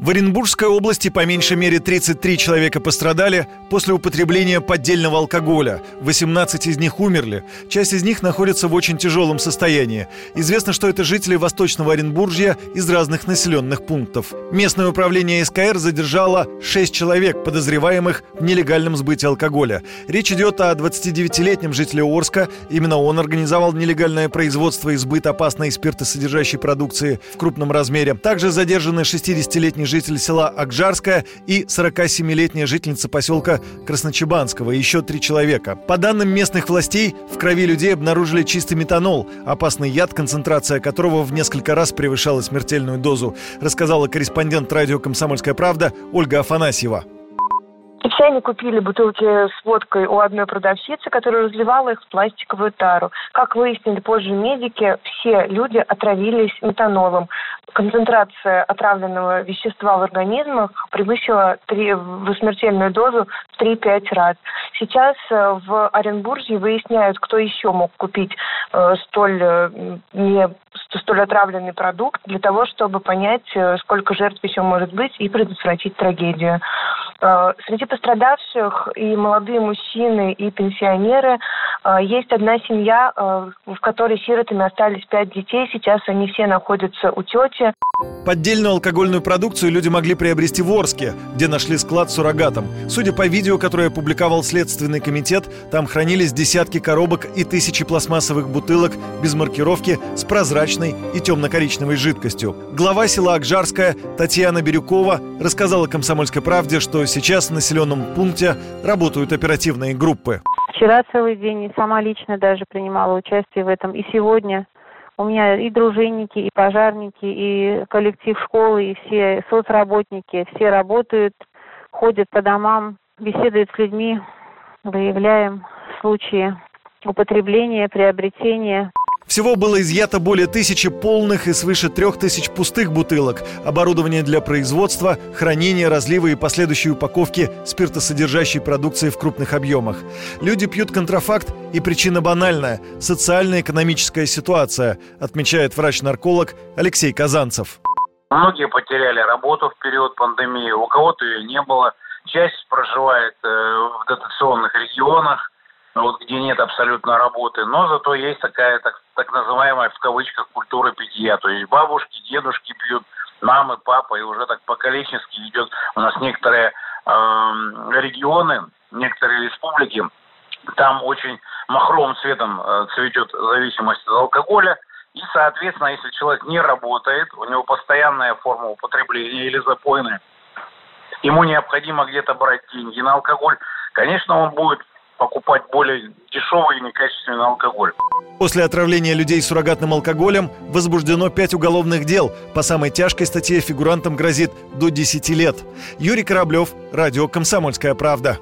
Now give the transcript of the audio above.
В Оренбургской области по меньшей мере 33 человека пострадали после употребления поддельного алкоголя. 18 из них умерли. Часть из них находится в очень тяжелом состоянии. Известно, что это жители Восточного Оренбуржья из разных населенных пунктов. Местное управление СКР задержало 6 человек, подозреваемых в нелегальном сбытии алкоголя. Речь идет о 29-летнем жителе Орска. Именно он организовал нелегальное производство и сбыт опасной спиртосодержащей продукции в крупном размере. Также задержаны 60-летний житель села Акжарская и 47-летняя жительница поселка Красночебанского, еще три человека. По данным местных властей, в крови людей обнаружили чистый метанол, опасный яд, концентрация которого в несколько раз превышала смертельную дозу, рассказала корреспондент радио «Комсомольская правда» Ольга Афанасьева. Все они купили бутылки с водкой у одной продавщицы, которая разливала их в пластиковую тару. Как выяснили позже медики, все люди отравились метанолом. Концентрация отравленного вещества в организмах превысила 3, в смертельную дозу в 3-5 раз. Сейчас э, в Оренбурге выясняют, кто еще мог купить э, столь э, не столь отравленный продукт для того, чтобы понять, сколько жертв еще может быть и предотвратить трагедию. Э, среди пострадавших и молодые мужчины, и пенсионеры. Э, есть одна семья, в которой сиротами остались пять детей. Сейчас они все находятся у тети. Поддельную алкогольную продукцию люди могли приобрести в Орске, где нашли склад с суррогатом. Судя по видео, которое опубликовал Следственный комитет, там хранились десятки коробок и тысячи пластмассовых бутылок без маркировки с прозрачной и темно-коричневой жидкостью. Глава села Акжарская Татьяна Бирюкова рассказала «Комсомольской правде», что сейчас в населенном пункте работают оперативные группы. Вчера целый день и сама лично даже принимала участие в этом. И сегодня у меня и дружинники, и пожарники, и коллектив школы, и все соцработники, все работают, ходят по домам, беседуют с людьми, выявляем случаи употребления, приобретения всего было изъято более тысячи полных и свыше трех тысяч пустых бутылок, оборудование для производства, хранения, разлива и последующей упаковки спиртосодержащей продукции в крупных объемах. Люди пьют контрафакт, и причина банальная – социально-экономическая ситуация, отмечает врач-нарколог Алексей Казанцев. Многие потеряли работу в период пандемии, у кого-то ее не было. Часть проживает э, в дотационных регионах, вот где нет абсолютно работы, но зато есть такая так, так называемая в кавычках культура питья, то есть бабушки, дедушки пьют, мамы, папа, и уже так поколенчески идет у нас некоторые э, регионы, некоторые республики, там очень махровым цветом э, цветет зависимость от алкоголя, и, соответственно, если человек не работает, у него постоянная форма употребления или запойная, ему необходимо где-то брать деньги на алкоголь, конечно, он будет покупать более дешевый и некачественный алкоголь. После отравления людей суррогатным алкоголем возбуждено 5 уголовных дел. По самой тяжкой статье фигурантам грозит до 10 лет. Юрий Кораблев, Радио «Комсомольская правда».